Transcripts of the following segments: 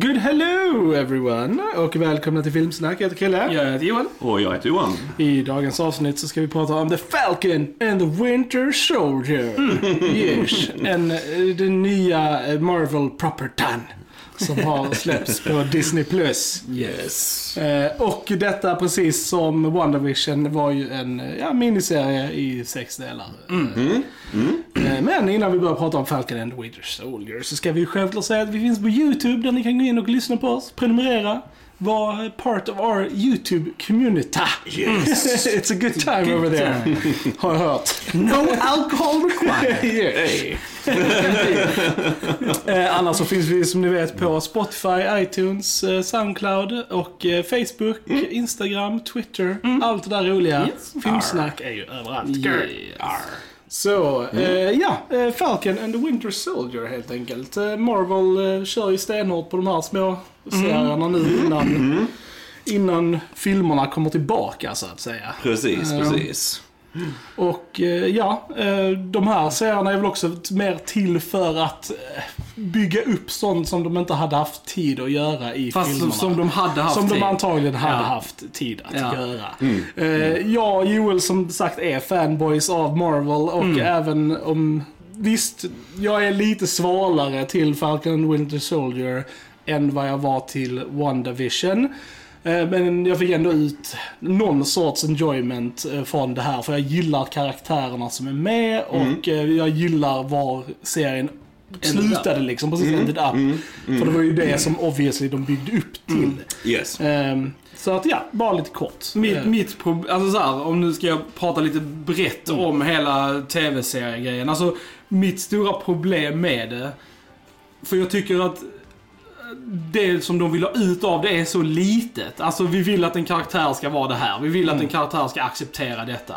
Good hello everyone och välkomna till Filmsnack. Jag heter Chrille. Jag heter Johan. Och jag heter Johan. I dagens avsnitt så ska vi prata om The Falcon and the Winter Soldier. Yes, en, eh, den nya eh, Marvel propertan som har släppts på Disney+. Plus. Yes. Eh, och detta precis som WandaVision var ju en ja, miniserie i sex delar. Eh, Men innan vi börjar prata om Falcon and the Winter Soldier så ska vi självklart säga att vi finns på YouTube där ni kan gå in och lyssna på oss, prenumerera, vara part of our YouTube community. Yes. It's a good time over there, har jag hört. No alcohol required. Yes. eh, annars så finns vi som ni vet på Spotify, iTunes, eh, Soundcloud och eh, Facebook, Instagram, Twitter. Allt det där roliga. Yes. Filmsnack är ju överallt. Yes. Så, eh, ja. Eh, Falcon and the Winter Soldier helt enkelt. Eh, Marvel eh, kör ju stenhårt på de här små serierna nu innan, innan filmerna kommer tillbaka så att säga. Precis, Ja. precis. Och eh, ja, eh, de här serierna är väl också mer till för att eh, bygga upp sånt som de inte hade haft tid att göra i Fast filmerna. som de hade haft Som de tid. antagligen hade Ja. haft tid att Ja. göra. Eh, jag och Joel som sagt är fanboys av Marvel och Mm. även om... Visst, jag är lite svalare till Falcon and Winter Soldier än vad jag var till WandaVision. Eh, Men jag fick ändå ut någon sorts enjoyment eh, från det här. För jag gillar karaktärerna som är med och eh, jag gillar var serien slutade liksom. Precis, ended up. För det var ju det som obviously de byggde upp till. Yes. Ehm, så att ja, bara lite kort. Mitt, mitt problem, alltså så här, om nu ska jag prata lite brett om hela tv-seriegrejen. Alltså, mitt stora problem med det, för jag tycker att det som de vill ha ut av det är så litet. Alltså vi vill att en karaktär ska vara det här. Vi vill att en karaktär ska acceptera detta.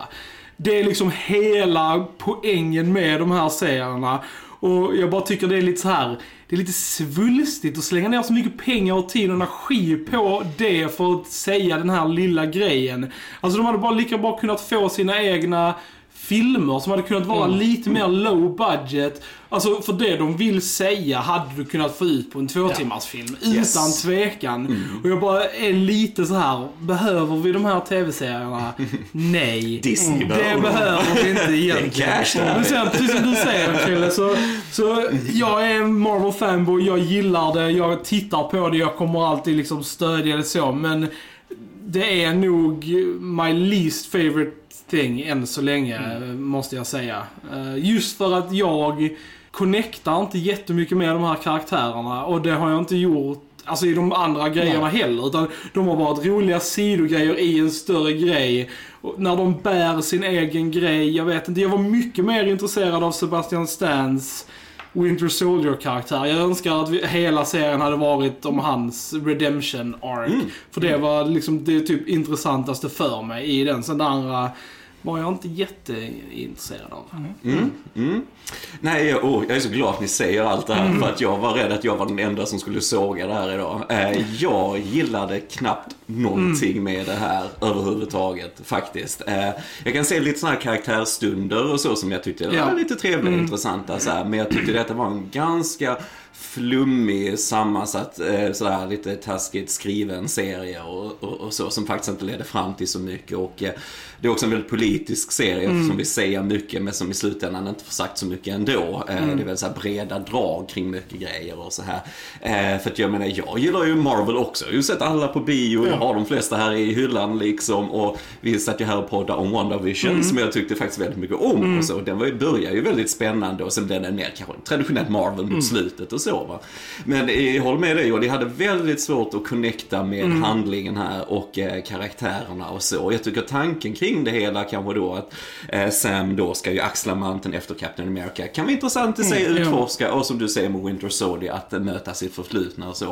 Det är liksom hela poängen med de här serierna. Och jag bara tycker det är lite så här. Det är lite svulstigt att slänga ner så mycket pengar och tid och energi på det för att säga den här lilla grejen. Alltså de hade bara lika bra kunnat få sina egna filmer som hade kunnat vara lite mer low budget. Alltså för det de vill säga hade du kunnat få ut på en två timmars film Utan Yes. tvekan. Och jag bara är lite så här. behöver vi de här tv-serierna? Nej. Disney det behöver. vi inte egentligen. Men sen, precis som du säger Krille, så, så jag är en Marvel fanboy, jag gillar det, jag tittar på det, jag kommer alltid liksom stödja det så, men det är nog my least favorite thing än så länge, måste jag säga. Eh, Just för att jag connectar inte jättemycket med de här karaktärerna och det har jag inte gjort Alltså i de andra grejerna heller. Utan de har varit roliga sidogrejer i en större grej. Och när de bär sin egen grej, jag vet inte. Jag var mycket mer intresserad av Sebastian Stans Winter Soldier-karaktär. Jag önskar att vi, hela serien hade varit om hans redemption arc. För det var liksom det typ intressantaste för mig i den. Sen det andra var jag inte jätteintresserad av. Mm. Mm. Nej, jag, oh, jag är så glad att ni säger allt det här Mm. för att jag var rädd att jag var den enda som skulle såga det här idag. Eh, jag gillade knappt någonting Mm. med det här överhuvudtaget faktiskt. Eh, jag kan se lite sådana här karaktärstunder och så som jag tyckte Ja. var lite trevliga och intressanta så här, men jag tyckte detta var en ganska flummig, sammansatt, eh, sådär lite taskigt skriven serie och, och, och så som faktiskt inte ledde fram till så mycket. Och eh, det är också en väldigt politisk serie som vill säga mycket men som i slutändan inte får sagt så mycket ändå. Eh, Det är väldigt så här breda drag kring mycket grejer och så här. Eh, för att jag menar, jag gillar ju Marvel också. Jag har ju sett alla på bio, jag har de flesta här i hyllan liksom. Och vi satt ju här och poddade om WandaVision som jag tyckte faktiskt väldigt mycket om. Och så. Den var ju, började ju väldigt spännande och sen blev den mer kanske traditionellt Marvel mot slutet och så va. Men eh, jag håller med dig och det hade väldigt svårt att connecta med handlingen här och eh, karaktärerna och så. Jag tycker tanken kring det hela kanske då att eh, Sam då ska ju axla manteln efter Captain America kan vara intressant i sig Mm, ja. utforska och som du säger med Winter Soldier att möta sitt förflutna och så.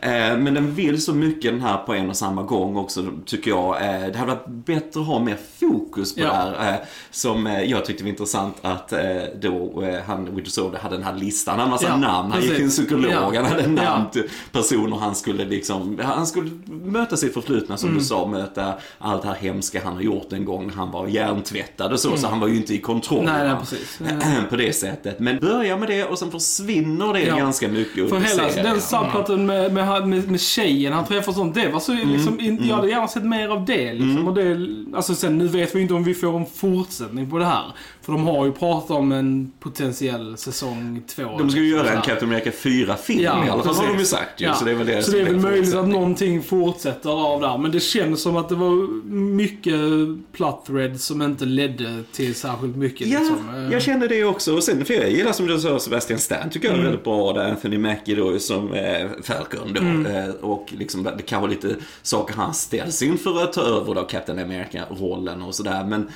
Eh, men den vill så mycket den här på en och samma gång också tycker jag. Eh, det hade varit bättre att ha mer fokus på Ja. det här. Eh, som jag tyckte var intressant att då han, Winter Soldier, hade den här listan. Han hade massa Ja, namn. Han gick till en psykolog. Ja. Han hade Ja. nämnt personer han skulle liksom, han skulle möta sitt förflutna som Mm. du sa, möta allt det här hemska han har gjort en gång när han var hjärntvättad och så, Mm. så han var ju inte i kontroll. Nej, nej, precis. På det sättet. Men börja med det och sen försvinner det Ja. ganska mycket För hela serien. den subplotten med, med, med, med tjejen han träffar och sånt, det var så liksom, in, jag hade gärna sett mer av det liksom. Och det alltså sen, nu vet vi inte om vi får en fortsättning på det här. För de har ju pratat om en potentiell säsong två. De ska ju göra en. Captain America 4-film Ja, i alla fall, har de ju sagt ju. Ja. Så det är väl det Så det är väl möjligt att någonting fortsätter av där. Men det känns som att det var mycket plot threads som inte ledde till särskilt mycket. Ja, liksom. Jag kände det också. Och sen, för jag gillar som du sa Sebastian Stan, tycker jag Mm. är väldigt bra. Där Anthony Mackie då som eh, Falcon då. Mm. Eh, och liksom, det kan vara lite saker han ställs inför att ta över då Captain America-rollen och sådär. Men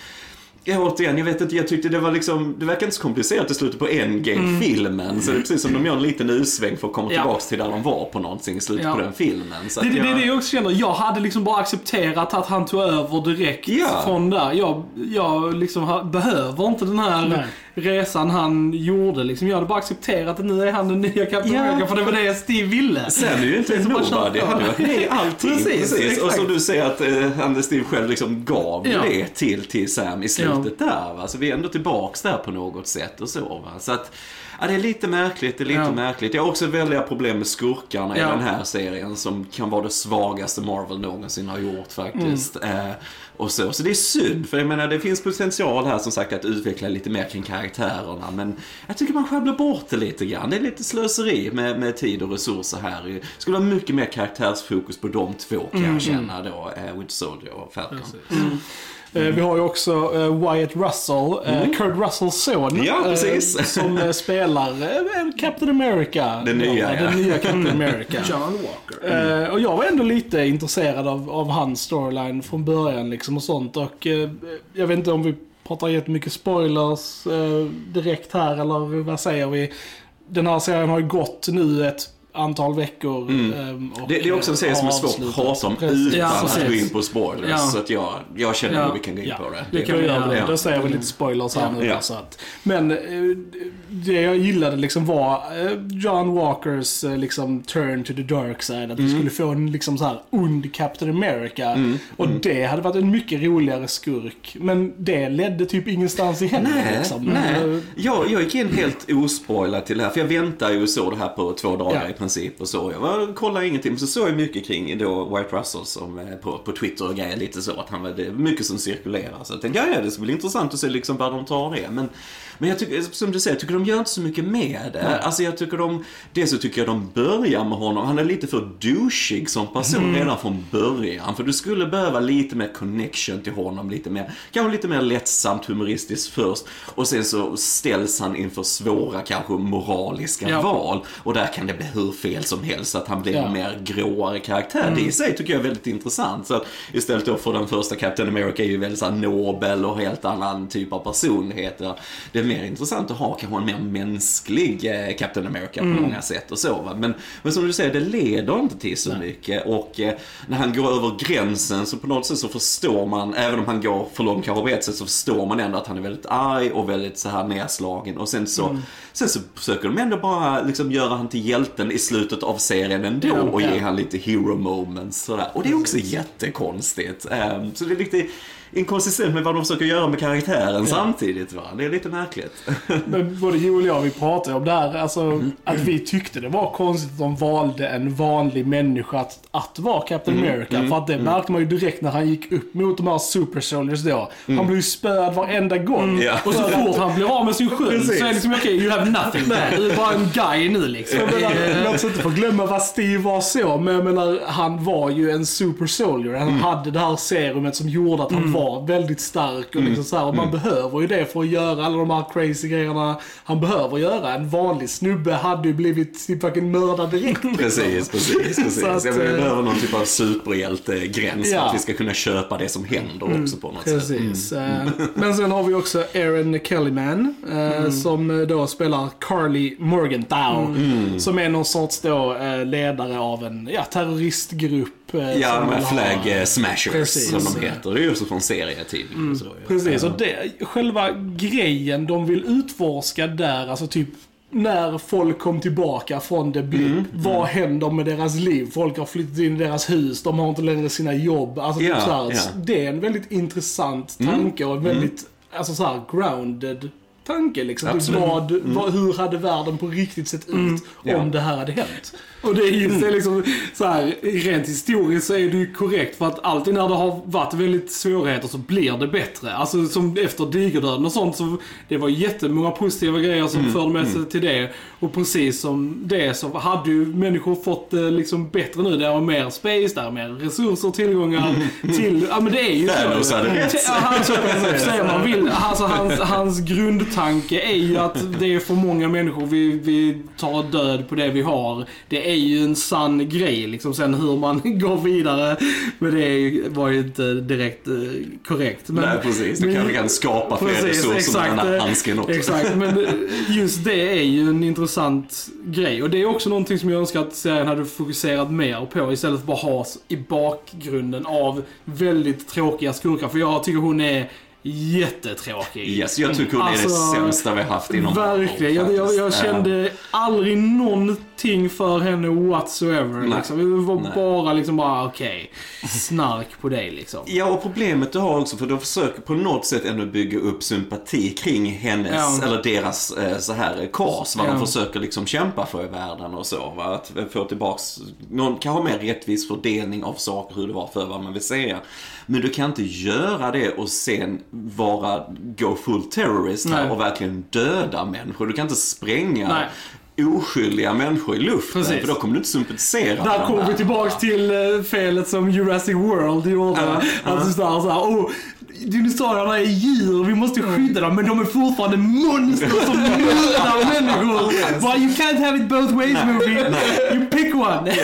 Ja, återigen, jag vet inte, jag tyckte det var liksom, det verkar inte så komplicerat i slutet på Endgame-filmen. Så det är precis som de gör en liten usväng för att komma Mm. Ja. tillbaks till där de var på någonting i slutet Ja. på den filmen. Så Det, det är jag- det jag också känner. Jag hade liksom bara accepterat att han tog över direkt Ja. från där. Jag, jag liksom behöver inte den här Nej. Resan han gjorde. Liksom. Jag hade bara accepterat att nu är han den nya Captain Ja. America. För det var det Steve ville. Sen är ju inte en nobody, han i allting. Precis, Och exakt. som du säger att eh, Steve själv liksom gav Ja. det till, till Sam i slutet där. Va? Så vi är ändå tillbaks där på något sätt och så. Va? Så att, ja, det är lite märkligt, det är lite Ja. märkligt. Jag har också väldiga problem med skurkarna Ja. i den här serien som kan vara det svagaste Marvel någonsin har gjort faktiskt. Mm. Eh, och så. så det är synd, för jag menar det finns potential här som sagt att utveckla lite mer kring karaktärerna. Men jag tycker man sjabblar bort det lite grann. Det är lite slöseri med, med tid och resurser här. Det skulle vara mycket mer karaktärsfokus på de två kan Mm. jag känna då. Eh, Winter Soldier och Falcon. Eh, Vi har ju också eh, Wyatt Russell, eh, Kurt Russells son. Mm. Ja, precis. Som spelar Captain America. Den nya, Ja, Den nya Captain America. John Walker. Eh, och jag var ändå lite intresserad av, av hans storyline från början liksom och sånt. Och jag vet inte om vi pratar jättemycket spoilers direkt här eller vad säger vi? Den här serien har ju gått nu ett antal veckor. ehm, Mm. Det, det är också en serie som är svår att prata om utan Ja, att gå in på spoilers. Ja. Så att jag, jag känner Ja. att vi kan gå in på det. det kan vi göra. Ja. Då säger vi lite spoilers här nu. Så att, men eh, det jag gillade liksom var eh, John Walkers eh, liksom turn to the dark side. Att vi Mm. skulle få en liksom så här ond Captain America. Och det hade varit en mycket roligare skurk. Men det ledde typ ingenstans igen. Nej, liksom. nej. Eh, Jag, jag gick in helt ospoilad till det här, för jag väntade ju och såg det här på två dagar i princip. Och så. Jag var, kollade ingenting, men så såg jag mycket kring då White Russell som, eh, på, på Twitter och grejer lite så. Att han, var- det är mycket som cirkulerar. Så jag tänkte, ja, ja det ska bli intressant att se liksom var de tar det. Men, men jag tycker, som du säger, jag tycker de gör inte så mycket med det. Alltså jag tycker de, dels så tycker jag de börjar med honom, han är lite för douchig som person redan från början. För du skulle behöva lite mer connection till honom, lite mer, kanske lite mer lättsamt humoristiskt först. Och sen så ställs han inför svåra, kanske moraliska Ja. val. Och där kan det bli hur fel som helst, att han blir Ja. en mer gråare karaktär. Det i sig tycker jag är väldigt intressant. Så istället då för den första Captain America är ju väldigt så nobel och helt annan typ av personlighet. Ja, Det är mer intressant att ha kanske en mer mänsklig eh, Captain America på många sätt och så. Va? Men, men som du säger, det leder inte till så mycket. Och eh, när han går över gränsen så på något sätt så förstår man, även om han går för långt kanske på ett sätt, så förstår man ändå att han är väldigt arg och väldigt så här nedslagen. Och sen så, sen så försöker de ändå bara liksom göra han till hjälten i slutet av serien ändå och ge han lite hero moments sådär. Och det är också jättekonstigt. Ehm, så det är lite inkonsistent med vad de försöker göra med karaktären samtidigt. Va? Det är lite märkligt. Men både Joel och jag, vi pratade om det här, alltså att vi tyckte det var konstigt att de valde en vanlig människa att, att vara Captain America. För att det märkte man ju direkt när han gick upp mot de här Super Soldiers då. Han blev ju spöad varenda gång. Ja. Och så fort han blir av med sin sköld så är det liksom okej, you have nothing. Du är bara en guy nu liksom. Jag menar, Eh, Låt oss inte få glömma vad Steve var så, men jag menar, han var ju en super soldier. Han hade det här serumet som gjorde att han var väldigt stark. Och, liksom så här, och man behöver ju det för att göra alla de här crazy grejerna han behöver göra. En vanlig snubbe hade ju blivit typ fucking mördad direkt. liksom. Precis, precis, precis. Att, Jag eh, behöver någon typ av superhjältegräns för Ja. att vi ska kunna köpa det som händer också på något sätt. Precis. Eh, Men sen har vi också Aaron Kellyman eh, som då spelar Carly Morgenthau. Som är någon sorts då ledare av en ja, terroristgrupp. Ja, de här flag smashers Precis. som de heter. Det är ju också från så, ja. Precis, och det, själva grejen de vill utforska där, alltså typ när folk kom tillbaka från The Blip, Mm, vad händer med deras liv? Folk har flyttat in i deras hus, de har inte längre sina jobb. Alltså, typ Ja, så här. Mm. Det är en väldigt intressant tanke och en väldigt, alltså så här, grounded tanke liksom. Typ Absolut. vad, vad, hur hade världen på riktigt sett ut om Ja. det här hade hänt? Och det är just det liksom, så här, rent historiskt så är det ju korrekt för att alltid när det har varit väldigt svårigheter så blir det bättre. Alltså som efter digerdöden och sånt så det var jättemånga positiva grejer som förde med sig till det. Och precis som det så hade ju människor fått det liksom bättre nu. Det är mer space, där är mer resurser tillgångar till, ja men det är ju Thanos så. hade rätt. Alltså, säger man vill, alltså hans, hans grundtanke är ju att det är för många människor, vi, vi tar död på det vi har. Det är ju en sann grej liksom. Sen hur man går vidare med det var ju inte direkt eh, korrekt. Men, Nej, precis. Du kanske kan skapa fler Precis, resurser med exakt, den här eh, handsken också. Exakt, men just det är ju en intressant grej. Och det är också någonting som jag önskar att serien hade fokuserat mer på istället för att bara ha i bakgrunden av väldigt tråkiga skurkar. För jag tycker hon är jättetråkig. Yes, jag tycker hon är Alltså, det sämsta vi har haft inom Verkligen. Jag, jag, jag kände aldrig någonting för henne whatsoever. Nej. Liksom. Det var Nej. bara liksom bara okej, snark på dig liksom. Ja, och problemet du har också, för de försöker på något sätt ändå bygga upp sympati kring hennes, Ja. eller deras eh, så här cause, vad Ja. de försöker liksom kämpa för i världen och så. Va? Att få tillbaks, någon kanske mer rättvis fördelning av saker, hur det var för vad man vill säga. Men du kan inte göra det och sen vara, go full terrorist här och verkligen döda människor. Du kan inte spränga Nej. oskyldiga människor i luften, Precis. för då kommer du inte sympatisera Där kommer vi tillbaks till eh, felet som Jurassic World gjorde. Ja, Alltså såhär, såhär, oh, dinosaurierna är djur, vi måste skydda dem, men de är fortfarande monster som mördar människor. Well, you can't have it both ways movie. You pick one.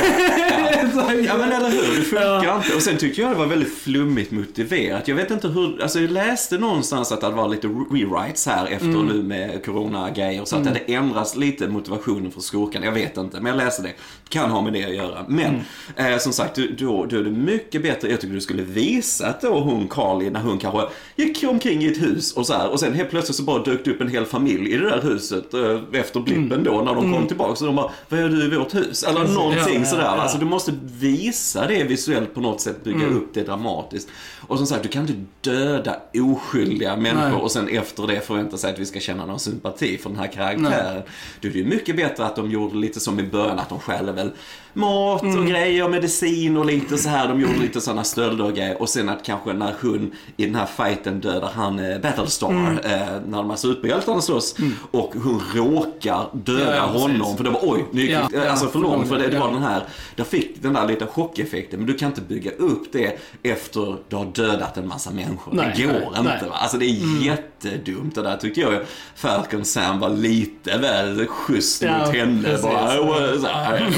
Så, Ja men eller hur, det funkar inte. Och sen tyckte jag det var väldigt flummigt motiverat. Jag vet inte hur, alltså jag läste någonstans att det var lite rewrites här efter nu med corona-grejer. Så att det hade ändrats lite motivationen för skurken. Jag vet inte, men jag läste det. Kan ha med det att göra. Men eh, som sagt, du- då, då är det mycket bättre. Jag tycker du skulle visa att då hon Carly, när hon kanske gick omkring i ett hus och så här. Och sen helt plötsligt så bara dök det upp en hel familj i det där huset eh, efter blippen då när de kom tillbaka. Så de bara, vad gör du i vårt hus? Eller någonting Ja, sådär. ja, ja. Alltså du måste visa det visuellt på något sätt, bygga upp det dramatiskt. Och som sagt, du kan inte döda oskyldiga människor Nej. och sen efter det förvänta sig att vi ska känna någon sympati för den här karaktären. Du, det är mycket bättre att de gjorde lite som i början, att de stjäl väl mat och grejer, medicin och lite så här. De gjorde lite sådana stölder och grejer. Och sen att kanske när hon i den här fighten dödar han eh, Battlestar, eh, när de här superhjältarna slåss. Och hon råkar döda Ja, precis. honom. För det var oj, nu gick Ja, ja, alltså för långt. För det, det var den här, där fick den där lite chockeffekten. Men du kan inte bygga upp det efter du har dödat en massa människor. Nej, det går nej, inte. nej. Va? Alltså det är jättedumt. Det där tyckte jag Falcon Sam var lite väl schysst Ja, mot henne. precis. Bara, "Oh, så här,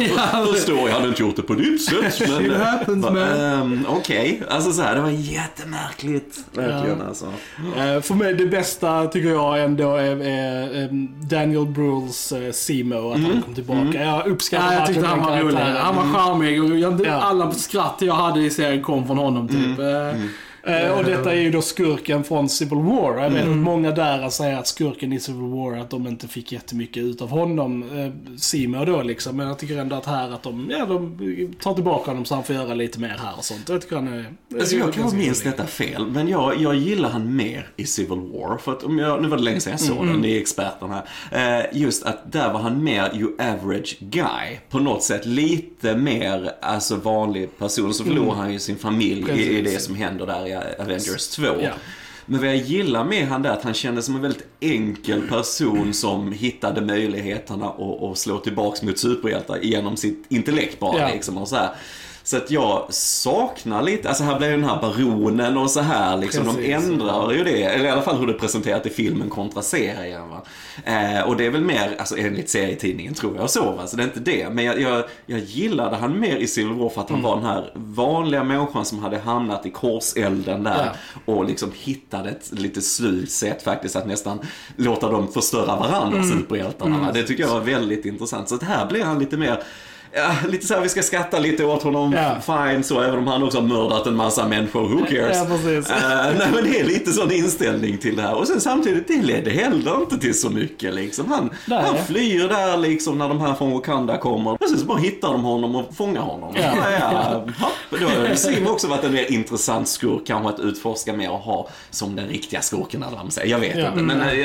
förstår, jag hade inte gjort det på ditt sätt. Men, man. ehm, Okej, alltså så här, det var jättemärkligt. Verkligen alltså. Eh, för mig, det bästa tycker jag ändå är, är eh, Daniel Bruhls uh, Simo, att Mm. han kom tillbaka. Jag uppskattar Ja, jag tyckte han var rolig. Han var charmig och jag, Ja. alla skratt jag hade i serien kom från honom typ. Eh, Eh, och detta är ju då skurken från Civil War. Jag Mm. vet att många där säger att skurken i Civil War, att de inte fick jättemycket ut av honom, eh, Simo då liksom. Men jag tycker ändå att här att de, ja, de tar tillbaka honom så han får göra lite mer här och sånt. Jag tycker han är... Alltså jag kanske minns detta fel, men jag, jag gillar han mer i Civil War. För att om jag, nu var det länge sedan jag såg Mm. den, ni är här. Eh, just att där var han mer you average guy. På något sätt lite mer alltså vanlig person. Så förlorar han ju sin familj i, i Mm. Precis. det som händer där i Avengers 2. Ja. Men vad jag gillar med han där, att han kändes som en väldigt enkel person som hittade möjligheterna att, att slå tillbaks mot superhjältar genom sitt intellekt bara Ja. liksom. Och så här. Så att jag saknar lite, alltså här ju den här baronen och så här liksom. De Precis. ändrar ju det, eller i alla fall hur det presenterat i filmen kontra serien. Va? Eh, och det är väl mer, alltså enligt serietidningen tror jag så, va? så det är inte det. Men jag, jag, jag gillade han mer i Civil War för att han Mm. var den här vanliga människan som hade hamnat i korselden där och liksom hittade ett lite slut sätt faktiskt att nästan låta dem förstöra varandra, Mm. superhjältarna. va? Det tycker jag var väldigt intressant. Så att här blir han lite mer ja, lite så här, vi ska skratta lite åt honom, Ja. fine så, även om han också har mördat en massa människor, who cares? Ja, precis. Eh, nej men det är lite sån inställning till det här. Och sen samtidigt, det ledde heller inte till så mycket liksom. Han, Nej. han flyr där liksom när de här från Wakanda kommer. Och sen så bara hittar de honom och fångar honom. Ja. Ja, ja. Då har Sim också varit en mer intressant skurk kanske att utforska mer och ha som den riktiga skurken eller vad man säger. Jag vet Ja. inte. Men eh,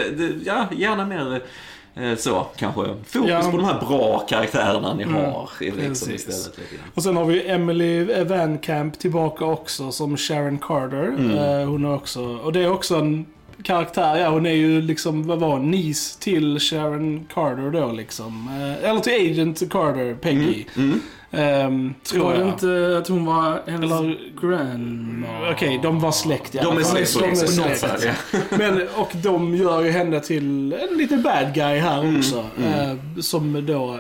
ja, gärna mer så kanske. Fokus Ja. på de här bra karaktärerna ni har liksom, istället. Och sen har vi Emily Van Camp tillbaka också som Sharon Carter. Eh, hon är också, och det är också en karaktär, ja hon är ju liksom, vad var hon, niece till Sharon Carter då liksom. Eh, eller till Agent Carter, Peggy. Mm. Ehm, tror Var det jag. inte att hon var hennes Eller- grandma? Okej, de var släkt i alla De är släkt på De är något släkt. sätt. Ja. Men, och de gör ju henne till en liten bad guy här också. Eh, som då, eh,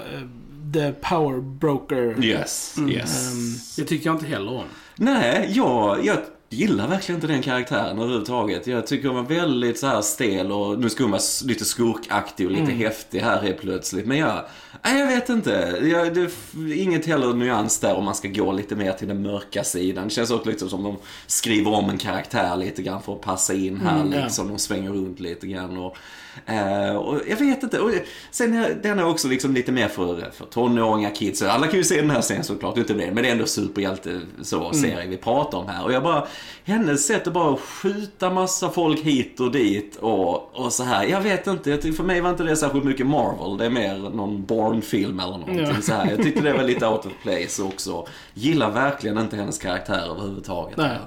the power broker. Yes, yes. Ehm, Det tycker jag inte heller om. Nej, jag, jag gillar verkligen inte den karaktären överhuvudtaget. Jag tycker hon var väldigt så här stel och nu ska hon vara lite skurkaktig och lite häftig här helt plötsligt. Men jag, nej, jag vet inte. Jag, det inget heller nyans där om man ska gå lite mer till den mörka sidan. Det känns också lite som de skriver om en karaktär lite grann för att passa in här Mm, liksom. De svänger runt lite grann och Eh, och jag vet inte. Och sen är den är också liksom lite mer för, för tonåringar, kids. Alla kan ju se den här scenen såklart, inte det. Men det är ändå superhjälte så serie vi pratar om här. Och jag bara, hennes sätt att bara skjuta massa folk hit och dit och, och så här. Jag vet inte, för mig var inte det särskilt mycket Marvel. Det är mer någon Bourne-film eller någonting Ja. så här. Jag tyckte det var lite out of place också. Gillar verkligen inte hennes karaktär överhuvudtaget. Nej.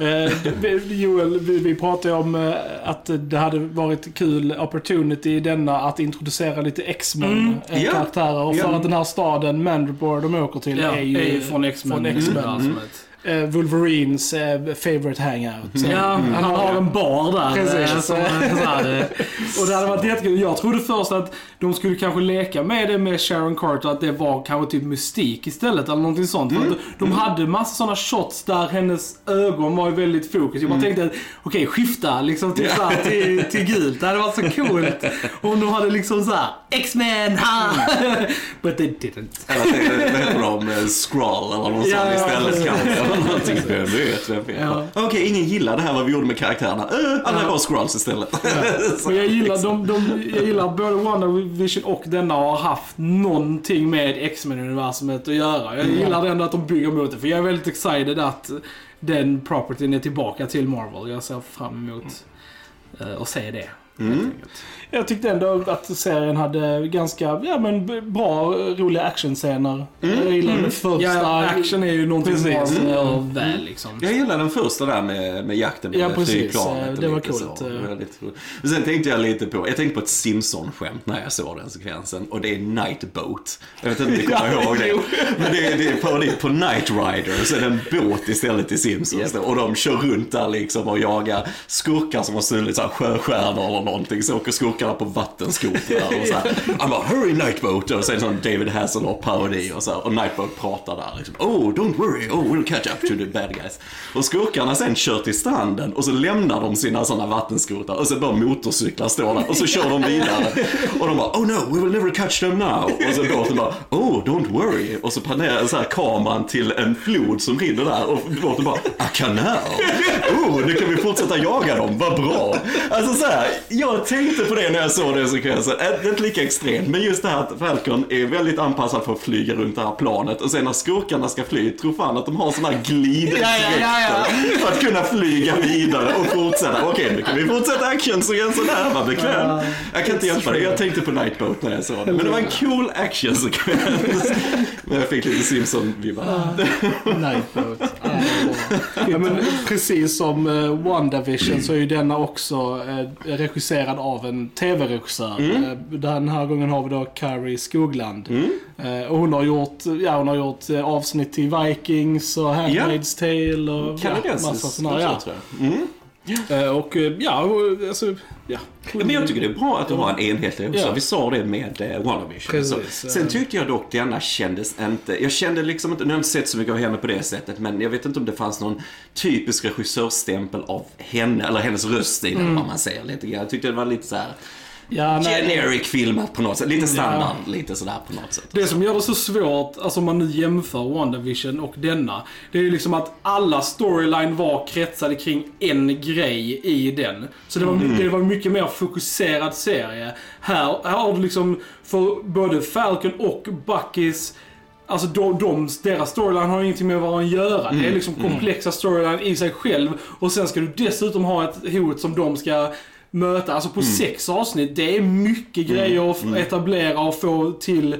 Eh, Joel, vi, vi pratade ju om eh, att det hade varit kul opportunity i denna att introducera lite X-Men-karaktärer. Ja. Och för Ja. att den här staden, Mandripoor, de åker till Ja, är ju från X-Men. från X-Men. universumet. Eh, Wolverines eh, favorite hangout. Så- Ja, han har en bar där. Precis. eh, Som, eh, och det hade varit jättekul. Jag trodde först att de skulle kanske leka med det med Sharon Carter, att det var kanske typ mystik istället eller någonting sånt. För att de hade massa sådana shots där hennes ögon var i väldigt fokus. Jag bara tänkte att, okej, skifta liksom till, så här, till, till gult. Det hade varit så coolt. Om de hade liksom så här, X-Men, ha! But they didn't. Eller vad heter de? Skrull eller något Ja, sånt ja, istället kanske. Vem vet, vem vet. Ja. Okej, ingen gillar det här vad vi gjorde med karaktärerna. Uh, alla är bara Skrulls istället. Men jag gillar, de, de, jag gillar både WandaVision och denna har haft någonting med X-Men-universumet att göra. Jag gillar ändå att de bygger mot det, för jag är väldigt excited att den propertyn är tillbaka till Marvel. Jag ser fram emot eh, att se det. Mm. Jag tyckte ändå att serien hade ganska ja, men bra, roliga actionscener. Jag gillade den första. Ja, action är ju någonting Precis. Marvel gör väl liksom. Jag gillar den första där med, med jakten på Ja, flygplanet. Det var coolt. Väldigt roligt. Men sen tänkte jag lite på, jag tänkte på ett Simpson-skämt när jag såg den sekvensen. Och det är Nightboat. Jag vet inte om ni kommer Ja, ihåg det. jo. Men det är, det är parodi på Night Rider. Så är det en båt istället i Simpsons. Och de kör runt där liksom och jagar skurkar som har stulit så här sjöstjärnor eller någonting. Så åker skurkarna på vattenskotrar och så här. Han bara “Hurry Nightboat” och det sån David Hasselhoff-parodi och så här. Och Nightboat pratar där liksom “Oh, don't worry, oh, we'll catch up to the bad guys”. Och skurkarna sen kör till stranden och så lämnar de sina såna vattenskotrar och så bara motorcyklar står där och så kör de vidare. Och de bara “Oh no, we will never catch them now”. Och så båten bara “Oh, don't worry” och så planerar så här kameran till en flod som rinner där och båten bara “A canal”. Oh, nu kan vi fortsätta jaga dem, vad bra. Alltså så här, jag tänkte på det när jag såg den sekvensen. Inte lika extremt, men just det här att Falcon är väldigt anpassad för att flyga runt det här planet och sen när skurkarna ska fly, tror fan att de har såna här gliddräkter Ja, ja, ja, för att kunna flyga vidare och fortsätta. Okej, nu kan vi fortsätta actionsekvensen här, vad bekväm. Jag kan inte hjälpa det, jag tänkte på Nightboat när jag såg det. Men det var en cool actionsekvens. Men jag fick lite Simpson-vibbar. Nightboat. Ja, men precis som uh, WandaVision så är ju denna också eh, regisserad av en tv-regissör. Eh, den här gången har vi då Carrie Skogland. Eh, och hon har gjort, ja, hon har gjort avsnitt till Vikings och Handmaid's Tale och ja, massa sådana. Ja. Mm. Eh, och eh, ja, alltså, ja. Men jag tycker det är bra att du har en enhetlig också. Ja. Vi sa det med eh, WandaVision. Precis. Sen tyckte jag dock denna kändes inte... Jag kände liksom inte... Nu har jag inte sett så mycket av henne på det sättet. Men jag vet inte om det fanns någon typisk regissörstämpel av henne. Eller hennes röst i den, Mm. vad man säger lite grann. Jag tyckte det var lite så här... Ja, generic filmat på något sätt. Lite standard, lite sådär på något sätt. Det som gör det så svårt, alltså om man nu jämför WandaVision och denna, det är ju liksom att alla storyline var kretsade kring en grej i den. Så det var, Mm. det var mycket mer fokuserad serie. Här, här har du liksom, för både Falcon och Buckys Alltså de, de, deras storyline har ingenting med varandra att göra. Mm. Det är liksom komplexa storyline i sig själv. Och sen ska du dessutom ha ett hot som de ska möta. Alltså på Mm. sex avsnitt, det är mycket grejer att etablera och få till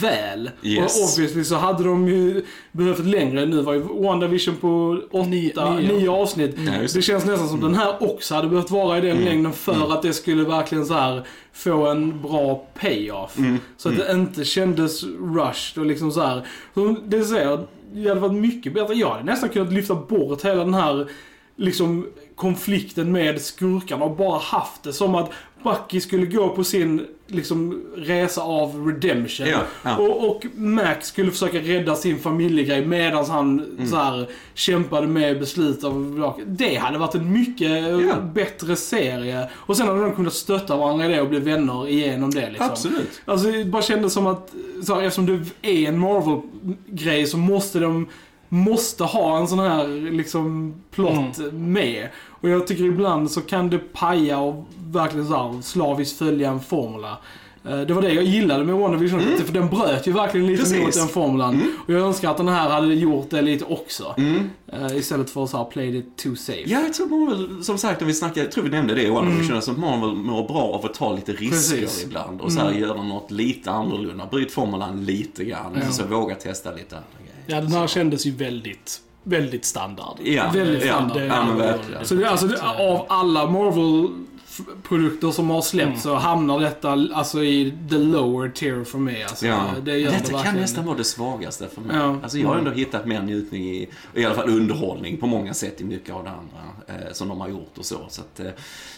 väl. Yes. Och obviously så hade de ju behövt längre. Nu var ju WandaVision på åtta, Nio- nio, nio. avsnitt. Just det. känns nästan som den här också hade behövt vara i den längden för att det skulle verkligen så här få en bra payoff. Så att det inte kändes rushed och liksom så här. Så det säger, det hade varit mycket bättre. Jag hade nästan kunnat lyfta bort hela den här liksom konflikten med skurkarna och bara haft det som att Bucky skulle gå på sin liksom, resa av redemption. Ja, ja. Och, och Max skulle försöka rädda sin familjegrej medan han Mm. så här, kämpade med beslut av Det hade varit en mycket Ja. bättre serie. Och sen hade de kunnat stötta varandra i det och bli vänner igenom det. Liksom. Absolut. Alltså det bara kändes som att, så här, eftersom det är en Marvel-grej så måste de måste ha en sån här liksom plott med. Och jag tycker ibland så kan det paja och verkligen så slaviskt följa en formula. Eh, Det var det jag gillade med WandaVision, för den bröt ju verkligen lite Precis. mot den formulan. Och jag önskar att den här hade gjort det lite också. Mm. Eh, Istället för att så här play it too safe. Ja, jag tror Marvel, som sagt, när vi snackade, jag tror vi nämnde det i WandaVision, alltså Marvel mår bra av att ta lite risker Precis. ibland och så här göra något lite annorlunda. Bryt formulan lite grann, så våga testa lite andra grejer. Ja, den här kändes ju väldigt, väldigt standard. Ja, Väldigt ja, standard. ja, verkligen. Så det, alltså, det, av alla Marvel-produkter som har släppts så hamnar detta alltså i the lower tier för mig. Alltså, Ja. det gör det Detta kan verkligen. nästan vara det svagaste för mig. Ja. Alltså jag har ändå hittat mer njutning i, i alla fall underhållning på många sätt i mycket av det andra eh, som de har gjort och så. Så att, eh,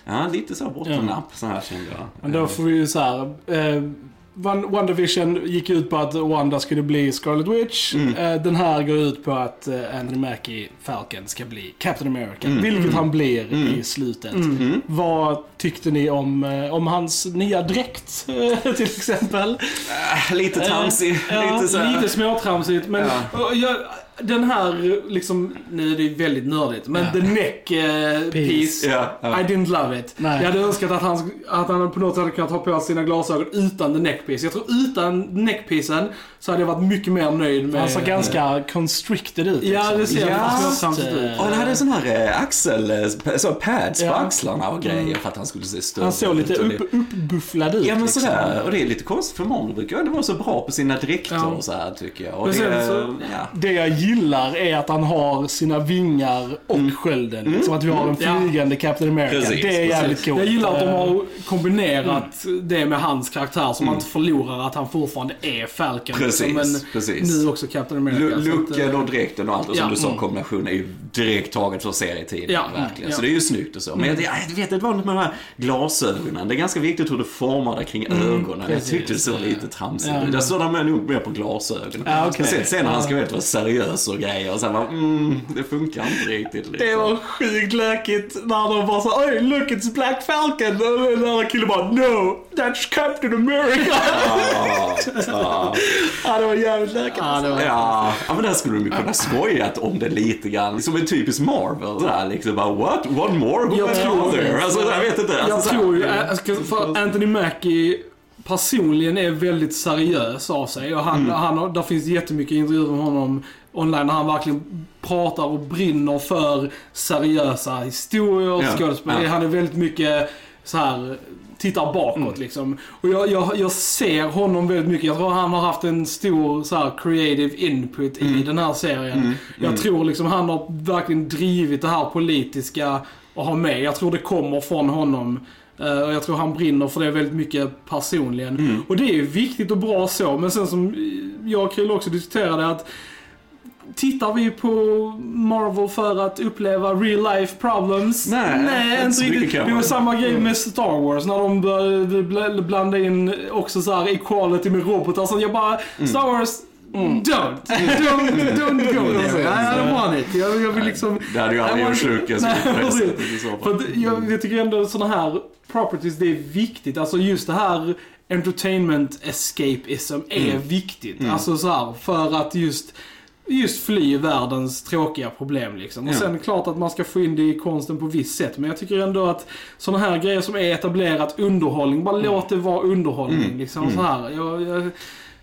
ja, lite så bottennapp så här kände jag. Men då får vi ju så här. Eh, WandaVision gick ut på att Wanda skulle bli Scarlet Witch. Mm. Eh, den här går ut på att eh, Anthony Mackie, Falcon, ska bli Captain America. Mm. Vilket han blir i slutet. Vad tyckte ni om, eh, om hans nya dräkt eh, till exempel? Eh, lite tramsig, ja, lite så. Lite småtramsigt men Ja. jag, den här liksom, nu är det väldigt nördigt, men the neck eh, piece. Ja, ja. I didn't love it. Nej. Jag hade önskat att han, att han på något sätt hade kunnat ha på sina glasögon utan the neckpiece. Jag tror utan neckpiecen så hade jag varit mycket mer nöjd med... Han såg ganska constricted ut. Ja, det ser Ja. ja, småtramsigt ut. Och han hade en sån här axel, så pads på Ja. axlarna och grejer för att han skulle se större Han såg lite upp, uppbufflad ut. Ja men liksom. sådär, och det är lite konstigt för Marvel brukar ändå vara så bra på sina dräkter Ja. och så här tycker jag. Och Men det, sen så- ja. Det jag gillar är att han har sina vingar och skölden. Som att vi har en Ja. flygande Captain America. Precis, det är jävligt precis. coolt. Jag gillar att de Eh, har kombinerat det med hans karaktär så man inte förlorar att han fortfarande är Falcon. Precis, liksom, men precis. nu också Captain America. Lu- så att, Looken eh, och dräkten och allt och som ja, du sa, mm. kombinationen är ju direkt taget från serietiden. Ja, verkligen. ja. Så det är ju snyggt och så. Men jag, jag vet, det var något med de här glasögonen. Det är ganska viktigt hur du formar det kring ögonen. Jag precis. tyckte det såg lite tramsigt Ja. ut. Jag såg de nog mer på glasögonen. Ja, okej. Sen, sen när han ska vara seriös och grejer och sen bara, mm, det funkar inte riktigt. Liksom. Det var sjukt lökigt när de bara så oj look it's Black Falcon. Och den andra killen bara no, that's Captain America. Ja, ja. ja, det var jävligt lökigt. Ja, var... Ja, ja, men där skulle de ju kunna skojat om det lite grann. Som en typisk Marvel. Sådär liksom bara, what? One more? Who Jag was tror- there? Alltså, jag vet inte. Alltså, Jag såhär, tror ju, äh, för Anthony Mackie personligen är väldigt seriös av sig. Och han, Mm. han, där finns jättemycket intervjuer med honom online när han verkligen pratar och brinner för seriösa historier och Ja, skådespel. ja. Han är väldigt mycket så här tittar bakåt Mm. liksom. Och jag, jag, jag ser honom väldigt mycket. Jag tror han har haft en stor så här, creative input i Mm. den här serien. Jag tror liksom han har verkligen drivit det här politiska och har med. Jag tror det kommer från honom. Eh, Och jag tror han brinner för det väldigt mycket personligen. Mm. Och det är viktigt och bra så, men sen som jag och Krille också diskuterade att Tittar vi på Marvel för att uppleva real life problems? Nej, inte inte riktigt. Det var samma grej med Star Wars när de började bl- blanda in också så här equality med robotar. Så jag bara, Mm. Star Wars, don't, don't, don't go there. I don't want it. Jag, jag vill liksom... Det hade ju aldrig gjort Lucas i så För fall. jag, jag tycker ändå sådana här properties, det är viktigt. Alltså just det här entertainment escapism är Mm. viktigt. Alltså så här, för att just Just fly världens tråkiga problem liksom. Och Ja. sen klart att man ska få in det i konsten på visst sätt. Men jag tycker ändå att sådana här grejer som är etablerat underhållning, bara låt det vara underhållning. Mm. Liksom, Mm. så här. Jag, jag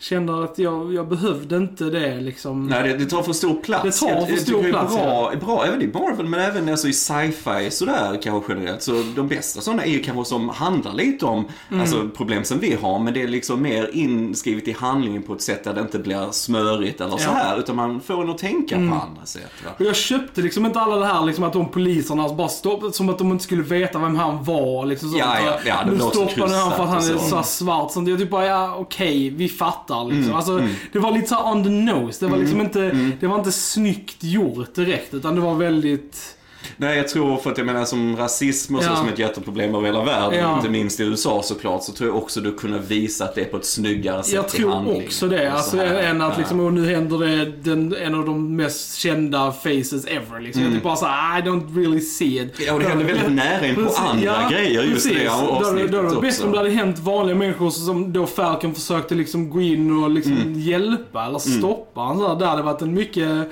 känner att jag, jag behövde inte det liksom. Nej, det, det tar för stor plats. Det tar för stor plats, Bra, bra, även i Marvel, men även alltså i sci-fi sådär kanske generellt. Så de bästa sådana är ju kanske som handlar lite om Mm. alltså, problem som vi har, men det är liksom mer inskrivet i handlingen på ett sätt där det inte blir smörigt eller så Ja. Mm. här, utan man får en att tänka på andra sätt. Va? Och jag köpte liksom inte alla det här liksom att de poliserna bara stoppade, som att de inte skulle veta vem han var. Liksom sånt. Ja, ja, ja, nu stoppade han för att han är så så. svart. Sånt. Jag typ bara, ja okej, vi fattar liksom. Mm, alltså, Det var lite så on the nose. Det var liksom inte, mm. det var inte snyggt gjort direkt, utan det var väldigt... Nej, jag tror för att jag menar som rasism och så Ja. som ett jätteproblem över hela världen, Ja. inte minst i USA såklart, så tror jag också du kunna visa att det är på ett snyggare sätt Jag tror handling. också det. Alltså, här. än att liksom, och nu händer det den, en av de mest kända faces ever. Liksom. Jag typ bara såhär, I don't really see it. Ja, och det händer väldigt nära in på Precis, andra ja, grejer just precis. det avsnittet Då det också. bättre om det hade hänt vanliga människor som då Falcon försökte liksom gå in och liksom Mm. hjälpa eller stoppa. Mm. Så där hade varit en mycket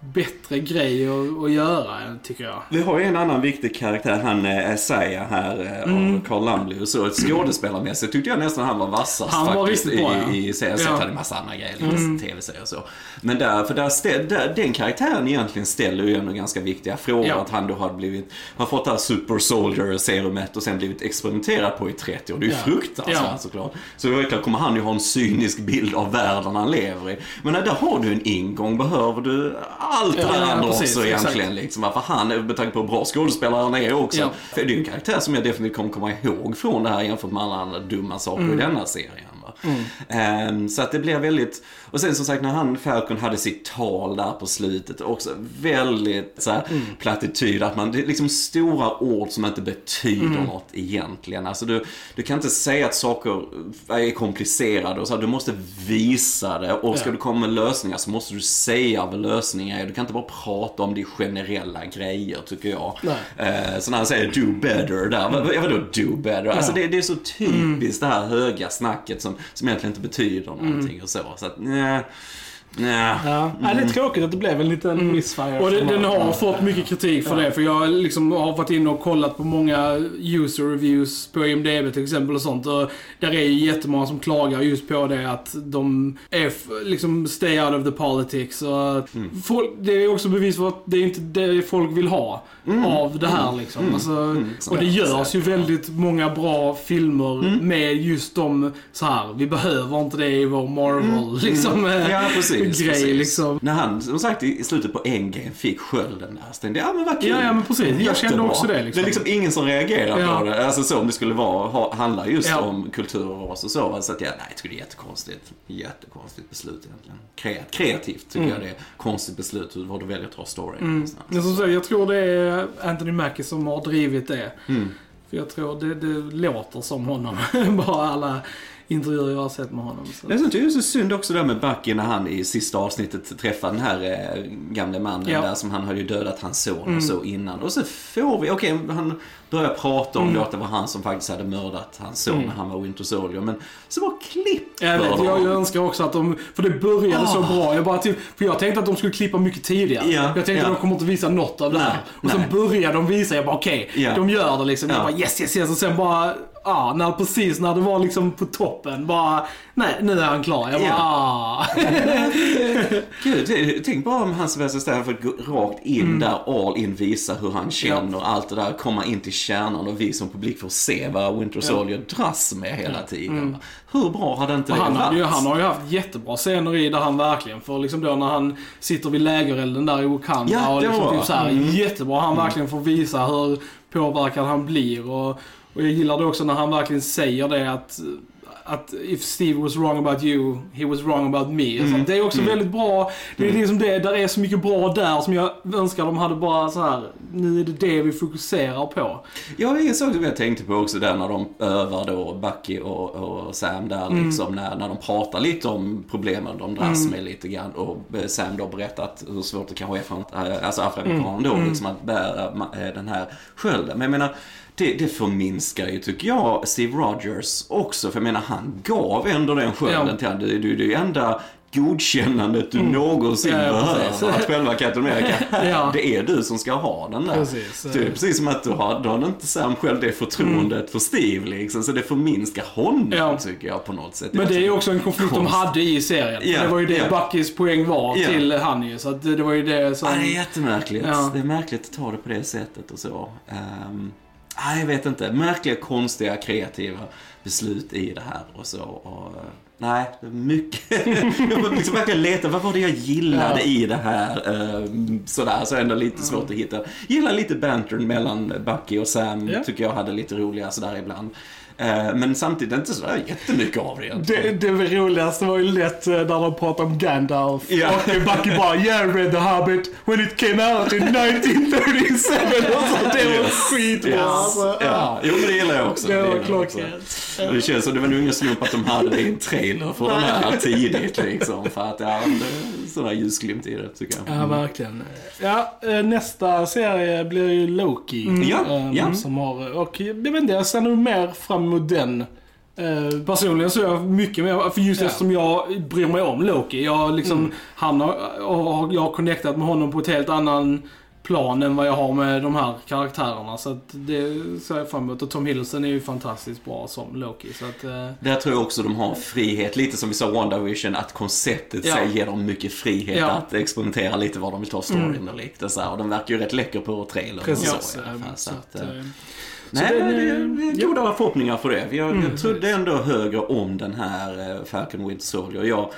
bättre grej att, att göra, tycker jag. Vi har ju en annan viktig karaktär, han är Isaiah här, mm. av Carl Lumley och så. Skådespelarmässigt tyckte jag nästan han var vassast Han var faktiskt bra, ja. i, i serien. Ja. hade en massa andra grejer, mm. tv-serier och så. Men där, för där, där, den karaktären egentligen ställer ju ändå ganska viktiga frågor. Ja. Att han då har blivit, har fått det här super soldier serumet och sen blivit experimenterat på i 30 år. Det är ju Ja. fruktansvärt Ja. såklart. Så verkligen kommer han ju ha en cynisk bild av världen han lever i. Men där har du en ingång, behöver du allt Ja, där ja, precis, också exakt. egentligen. Liksom, varför han, med tanke på hur bra skådespelare han är också. Ja. För det är ju en karaktär som jag definitivt kommer komma ihåg från det här jämfört med alla andra dumma saker Mm. i denna serien. Va? Ehm, så att det blir väldigt, och sen som sagt när han, Falcon hade sitt tal där på slutet också väldigt så här, Mm. plattityd, att man, det är liksom stora ord som inte betyder Mm. något egentligen. Alltså du, du kan inte säga att saker är komplicerade och så, här, du måste visa det och ska Ja. du komma med lösningar så måste du säga vad lösningar är. Du kan inte bara prata om det generella grejer tycker jag. Nej. Eh, så när han säger do better där, vad, vad, vadå do better? Alltså det, det är så typiskt det här höga snacket som, som egentligen inte betyder någonting och så. Så att, nej. Nej. Ja. Ja, det är tråkigt att det blev en liten missfire. Och det, den har fått mycket kritik för det. För jag liksom har varit inne och kollat på många user reviews på IMDB till exempel och sånt. Och där är ju jättemånga som klagar just på det att de är liksom stay out of the politics. Och folk, det är också bevis för att det är inte det folk vill ha av det här liksom. Alltså, och det görs ju väldigt många bra filmer med just de så här. vi behöver inte det i vår Marvel liksom. Ja, precis. Grej precis. liksom. När han, som sagt, i slutet på Endgame fick skölden där. Så tänkte jag, ja men vad kul. Ja, ja, men precis. Jag kände också det, liksom. Det är liksom ingen som reagerar Ja. på det. Alltså så om det skulle vara, ha, handla just Ja. om kultur och ras och så. Så att jag, nej, jag det är jättekonstigt. Jättekonstigt beslut egentligen. Kreat, kreativt tycker Mm. jag det är. Konstigt beslut hur- du väljer att dra story Mm. som sagt, jag tror det är Anthony Mackie som har drivit det. Mm. För jag tror det, det låter som honom. Bara alla intervjuer jag har sett med honom. Så. Är så- det är så synd också där med Bucky när han i sista avsnittet träffar den här eh, gamle mannen Ja. där som han hade ju dödat hans son och så innan. Och så får vi, okej han börjar prata om då att det var han som faktiskt hade mördat hans son när han var Winter Soldier. Men så bara klipper Jag, vet, jag, jag önskar också att de, för det började så bra. Jag bara typ, för jag tänkte att de skulle klippa mycket tidigare. Ja, jag tänkte ja. att de kommer inte visa något av det här. Nej, Och sen nej. började de visa, jag bara okej, Ja. de gör det liksom. Jag Ja. bara yes, yes, yes. Och sen bara, ah, när, precis när det var liksom på toppen, bara, nej, nu är han klar. Jag bara, Ja. ah. Gud, tänk bara om hans värsta ställe för att gå rakt in Mm. där, all in, visa hur han känner allt det där, komma in till kärnan och vi som publik får se vad Winter Soldier dras med hela tiden. Hur bra hade inte Och det han, hade ju, varit? han har ju haft jättebra scener i där han verkligen får liksom då när han sitter vid lägerelden där i Wakanda Ja, och liksom typ så här, jättebra. Han verkligen får visa hur påverkad han blir och, och jag gillar det också när han verkligen säger det att att if Steve was wrong about you, he was wrong about me. Mm. Det är också Mm. väldigt bra. Det är Mm. liksom det, där är så mycket bra där som jag önskar de hade bara så här. nu är det det vi fokuserar på. Ja, det är en sak som jag tänkte på också där när de övar då, Bucky och, och Sam där Mm. liksom, när, när de pratar lite om problemen de dras med lite grann och eh, Sam då berättat hur svårt det kanske är för en äh, alltså afroamerikan Mm. då liksom att bära äh, den här skölden. Men jag menar, det, det förminskar ju, tycker jag, Steve Rogers också. För jag menar, han gav ändå den skölden Ja. till. Det, det, det är ju enda godkännandet du någonsin Mm. Ja, ja, behöver. Att själva Captain America, Ja. det är du som ska ha den där. Precis. Det är precis som att då har, då har inte Sam själv det förtroendet för Steve liksom. Så det förminskar honom Mm. Ja. tycker jag på något sätt. Men det är ju också en konflikt de konst. hade i serien. Ja, det var ju det ja. Buckys poäng var Ja. till Honey. Så att det, det var ju det som... Ja, det är jättemärkligt. Ja. Det är märkligt att ta det på det sättet och så. Um, nej, jag vet inte. Märkliga, konstiga, kreativa beslut i det här och så. Och, nej, det är mycket. jag får liksom verkligen leta. Vad var det jag gillade Ja. i det här? Um, sådär, så ändå lite svårt att hitta. Gillar lite bantern mellan Bucky och Sam. Ja. Tycker jag hade lite roliga sådär ibland. Eh, men samtidigt inte sådär jättemycket av det egentligen. Det, det roligaste var ju lätt eh, när de pratade om Gandalf. Ja. Och Bucky bara “Yeah, read the Hobbit when it came out in 1937” och så, Det var Yes. skitbra. Yes. Alltså. Ja, jo men det gillar jag också. Det var klockrent. Det känns som det var nog ingen slump att de hade det i en trailer för den här tidigt liksom. För att ja, sådär ljusglimt i det tycker jag. Ja, verkligen. Ja, eh, nästa serie blir ju Loki. Mm. Ja. Som har, och jag vet inte, jag ser nog mer fram emot den. Eh, Personligen så är jag mycket mer, för just Ja. eftersom jag bryr mig om Loki. Jag liksom, Mm. han har, jag har connectat med honom på ett helt annan plan än vad jag har med de här karaktärerna. Så att det ser jag fram emot. Och Tom Hiddleston är ju fantastiskt bra som Loki. Så att, eh, Där tror jag också de har frihet, lite som vi sa WandaVision, att konceptet Ja. sig ger dem mycket frihet Ja. att experimentera lite var de vill ta storyn Mm. och här. Och de verkar ju rätt läcker på trailern Precis. och så fall. Så att, eh, eh, Nej, Så den, det är goda förhoppningar för det. Jag, Mm, jag trodde ändå högre om den här eh, Falcon Winter Soldier. Jag,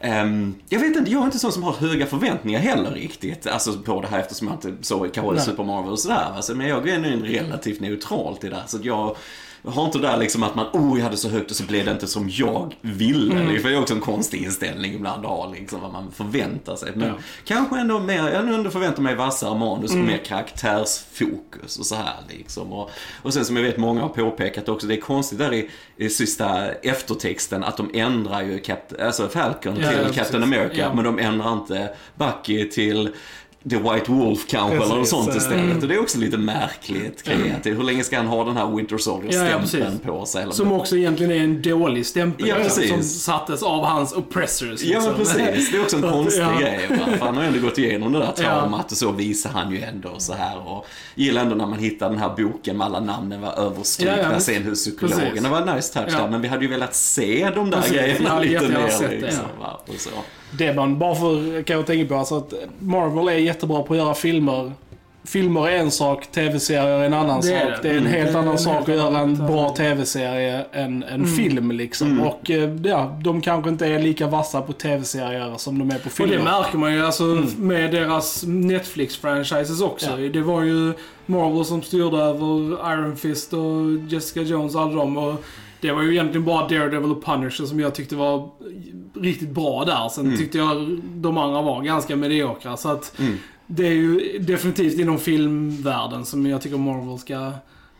ehm, jag vet inte, jag är inte sån som har höga förväntningar heller riktigt. Alltså på det här eftersom jag inte såg kanske. Super Marvel och sådär. Alltså, men jag är nu relativt neutral till det. Så jag jag har inte det där liksom att man, oh jag hade så högt och så blev det inte som jag ville. Mm. För det är också en konstig inställning ibland att ha liksom vad man förväntar sig. Men Ja. kanske ändå mer, jag ändå förväntar mig vassare manus Mm. och mer karaktärsfokus och så här liksom. Och, och sen som jag vet många har påpekat också, det är konstigt där i, i sista eftertexten att de ändrar ju Cap, alltså Falcon Ja, till ja, Captain. America, men de ändrar inte Bucky till The White Wolf kanske, eller något sånt eh, istället. Och det är också lite märkligt kreativt. Hur länge ska han ha den här Winter Ja, ja, Soldier-stämpeln precis. på sig? Eller som också egentligen är en dålig stämpel. Ja, precis. Som sattes av hans oppressors. Ja, men liksom. precis. Det är också en konstig ja. grej. Va? För han har ju ändå gått igenom det där Ja. traumat och så visar han ju ändå så här. Och gillar ändå när man hittar den här boken med alla namnen var överstrukna Ja, ja. sen psykologen. Precis. Det var en nice touch Ja. där, men vi hade ju velat se de där Precis. Grejerna lite mer. liksom, ja. och så. Det man bara för, kan jag tänka på, alltså att Marvel är jättebra på att göra filmer. Filmer är en sak, tv-serier är en annan Det är sak. det. Det är en Mm. helt Det är annan en sak helt att göra en bra tv-serie än en film liksom. Mm. Och eh, ja, de kanske inte är lika vassa på tv-serier som de är på Och filmer. det märker man ju alltså med deras Netflix-franchises också. Ja. Det var ju Marvel som styrde över Iron Fist och Jessica Jones och alla dem. Och det var ju egentligen bara Daredevil och Punisher som jag tyckte var riktigt bra där. Sen Mm. tyckte jag de andra var ganska mediokra. Så att Mm. det är ju definitivt inom filmvärlden som jag tycker Marvel ska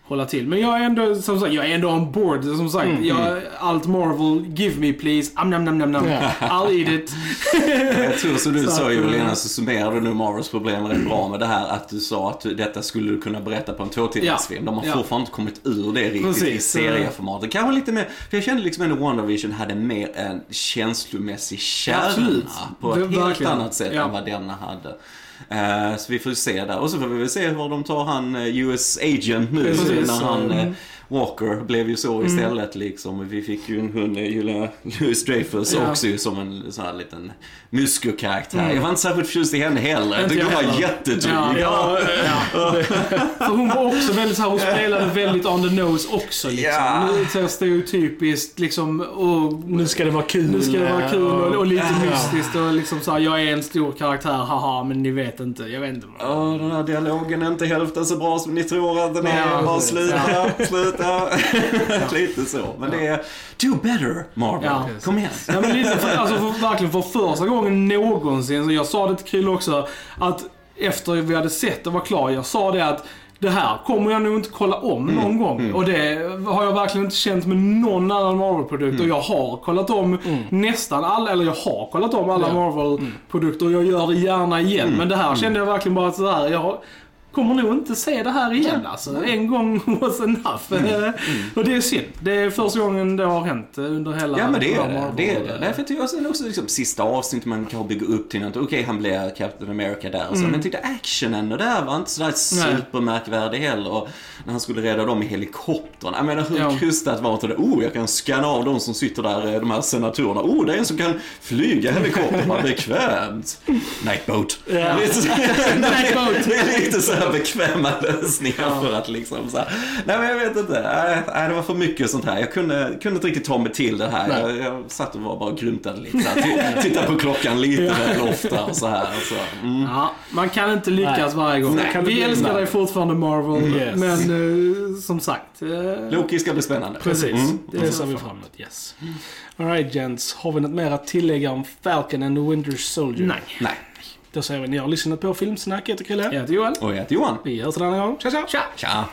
hålla till. Men jag är ändå, som sagt, jag är ändå on board. Som sagt, Mm. jag, allt Marvel, give me please. Am nam nam nam nam. Ja. I'll eat it. Jag tror som du Så sa att, Juliana eh, så summerade du Marvels problem rätt bra med det här att du sa att detta skulle du kunna berätta på en tvåtimmarsfilm. De har Ja. fortfarande inte kommit ur det riktigt i Precis. serieformatet. Kanske lite mer, för jag kände liksom ändå WandaVision hade mer en känslomässig kärna Absolut. på ett helt annat sätt Ja. än vad denna hade. Eh, så vi får se där. Och så får vi väl se var de tar han eh, US Agent nu Precis, när han mm. eh, Walker blev ju så istället liksom. Vi fick ju en hund, Julia Louis Dreyfus Ja. också ju som en sån här liten muskelkaraktär. Jag var inte särskilt förtjust i henne heller. Jag tyckte hon var jättedryg. Ja, ja, ja. För hon var också väldigt så här, hon spelade väldigt on the nose också liksom. Ja. Stereotypiskt liksom. Och Nu ska det vara kul. nu ska det vara kul och, och lite Ja. mystiskt och liksom så här, jag är en stor karaktär, haha, men ni vet inte. Jag vet inte. Ja, den här dialogen är inte hälften så bra som ni tror att den är. Ja, Bara sluta, sluta. Ja, lite så. Men det är do better Marvel. Ja. Kom igen. Ja, men lite för, alltså för, verkligen för första gången någonsin, så jag sa det till Krill också, att efter vi hade sett det var klar, jag sa det att det här kommer jag nog inte kolla om Mm. någon gång. Och det har jag verkligen inte känt med någon annan Marvel-produkt. Mm. Och jag har kollat om nästan alla, eller jag har kollat om alla Ja. Marvel-produkter. Jag gör det gärna igen. Mm. Men det här kände jag verkligen bara att sådär, jag kommer nog inte se det här igen alltså. En gång was enough. Mm. Och det är synd. Det är första gången det har hänt under hela Ja men det är det. Det, är det. Därför tycker jag sen också liksom, sista avsnittet man kan bygga upp till något. Okej, han blir Captain America där och så. Men jag tyckte actionen och där var inte sådär supermärkvärdig heller. Och när han skulle rädda dem i helikoptern. Jag menar hur Ja. krystat var inte det? Oh, jag kan scanna av de som sitter där, eh, de här senatorerna. Oh, det är en som kan flyga helikopter. Vad bekvämt. Nightboat. Ja. Nightboat. Det är lite så här bekväma lösningar för att liksom så här. Nej men jag vet inte. Nej, nej, det var för mycket sånt här. Jag kunde, kunde inte riktigt ta mig till det här. Jag, jag satt och var bara och grymtade lite. Så här. Tittade på klockan lite väl ofta och så här. Så, mm. Ja, man kan inte lyckas varje gång. Nej, kan det Vi bli- älskar nej. dig fortfarande Marvel, Yes. men eh, som sagt. eh, Loki ska bli spännande. Precis. Mm. Det ser vi fram emot, yes. Alright gents, har vi något mer att tillägga om Falcon and the Winter Soldier? Nej. Nej. Då säger vi ni har lyssnat på Filmsnack, jag heter Chrille. Jag heter Joel. Och jag heter Johan. Vi hörs en annan gång. Tja tja! Tja! Tja.